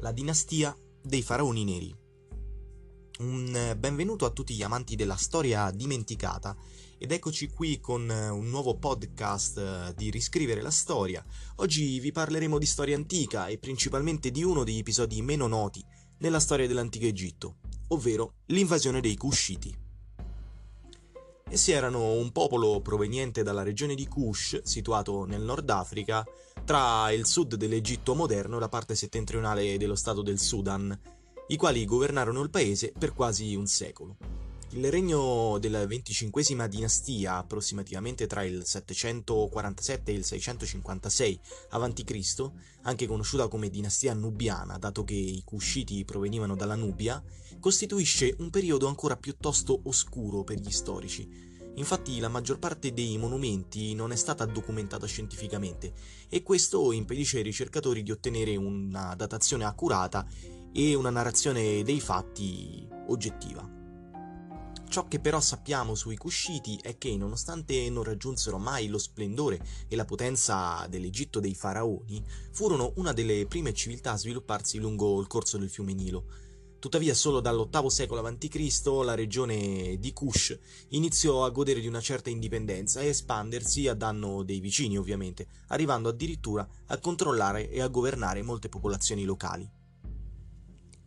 La dinastia dei faraoni neri. Un eh, benvenuto a tutti gli amanti della storia dimenticata ed eccoci qui con eh, un nuovo podcast eh, di Riscrivere la storia. Oggi vi parleremo di storia antica e principalmente di uno degli episodi meno noti nella storia dell'antico Egitto, ovvero l'invasione dei Cushiti. Essi erano un popolo proveniente dalla regione di Kush, situato nel Nord Africa, tra il sud dell'Egitto moderno e la parte settentrionale dello stato del Sudan, i quali governarono il paese per quasi un secolo. Il regno della venticinquesima dinastia, approssimativamente tra il 747 e il 656 a.C., anche conosciuta come dinastia nubiana, dato che i Cushiti provenivano dalla Nubia, costituisce un periodo ancora piuttosto oscuro per gli storici. Infatti la maggior parte dei monumenti non è stata documentata scientificamente e questo impedisce ai ricercatori di ottenere una datazione accurata e una narrazione dei fatti oggettiva. Ciò che però sappiamo sui Cushiti è che, nonostante non raggiunsero mai lo splendore e la potenza dell'Egitto dei faraoni, furono una delle prime civiltà a svilupparsi lungo il corso del fiume Nilo. Tuttavia, solo dall'VIII secolo a.C. la regione di Kush iniziò a godere di una certa indipendenza e espandersi a danno dei vicini, ovviamente, arrivando addirittura a controllare e a governare molte popolazioni locali.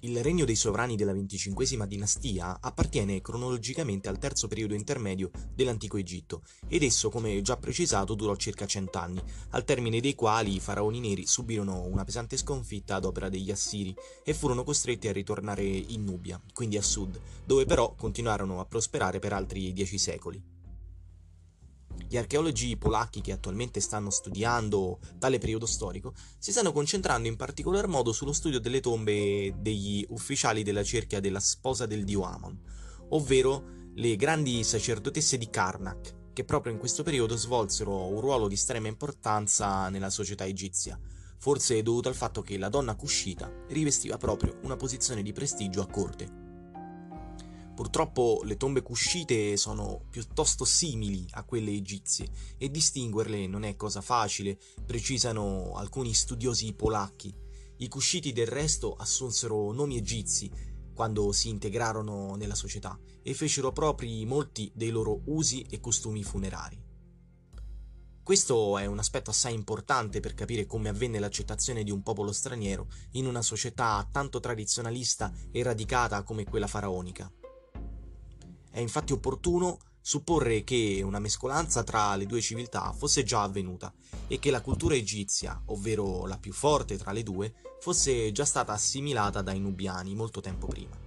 Il regno dei sovrani della venticinquesima dinastia appartiene cronologicamente al terzo periodo intermedio dell'antico Egitto ed esso, come già precisato, durò circa cent'anni, al termine dei quali i faraoni neri subirono una pesante sconfitta ad opera degli Assiri e furono costretti a ritornare in Nubia, quindi a sud, dove però continuarono a prosperare per altri dieci secoli. Gli archeologi polacchi che attualmente stanno studiando tale periodo storico si stanno concentrando in particolar modo sullo studio delle tombe degli ufficiali della cerchia della sposa del dio Amon, ovvero le grandi sacerdotesse di Karnak, che proprio in questo periodo svolsero un ruolo di estrema importanza nella società egizia, forse dovuto al fatto che la donna cuscita rivestiva proprio una posizione di prestigio a corte. Purtroppo le tombe cuscite sono piuttosto simili a quelle egizie e distinguerle non è cosa facile, precisano alcuni studiosi polacchi. I cusciti del resto assunsero nomi egizi quando si integrarono nella società e fecero propri molti dei loro usi e costumi funerari. Questo è un aspetto assai importante per capire come avvenne l'accettazione di un popolo straniero in una società tanto tradizionalista e radicata come quella faraonica. È infatti opportuno supporre che una mescolanza tra le due civiltà fosse già avvenuta e che la cultura egizia, ovvero la più forte tra le due, fosse già stata assimilata dai nubiani molto tempo prima.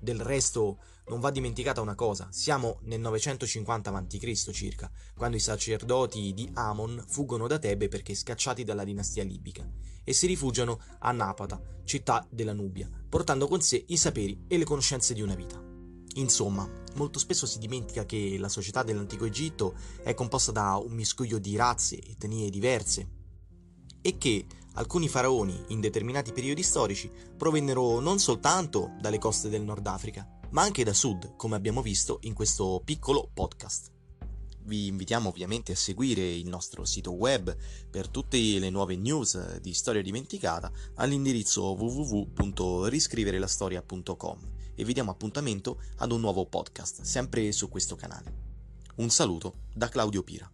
Del resto, non va dimenticata una cosa, siamo nel 950 a.C. circa, quando i sacerdoti di Amon fuggono da Tebe perché scacciati dalla dinastia libica e si rifugiano a Napata, città della Nubia, portando con sé i saperi e le conoscenze di una vita. Insomma, molto spesso si dimentica che la società dell'antico Egitto è composta da un miscuglio di razze etnie diverse e che alcuni faraoni in determinati periodi storici provennero non soltanto dalle coste del Nord Africa, ma anche da sud, come abbiamo visto in questo piccolo podcast. Vi invitiamo ovviamente a seguire il nostro sito web per tutte le nuove news di storia dimenticata all'indirizzo www.riscriverelastoria.com e vi diamo appuntamento ad un nuovo podcast, sempre su questo canale. Un saluto da Claudio Pira.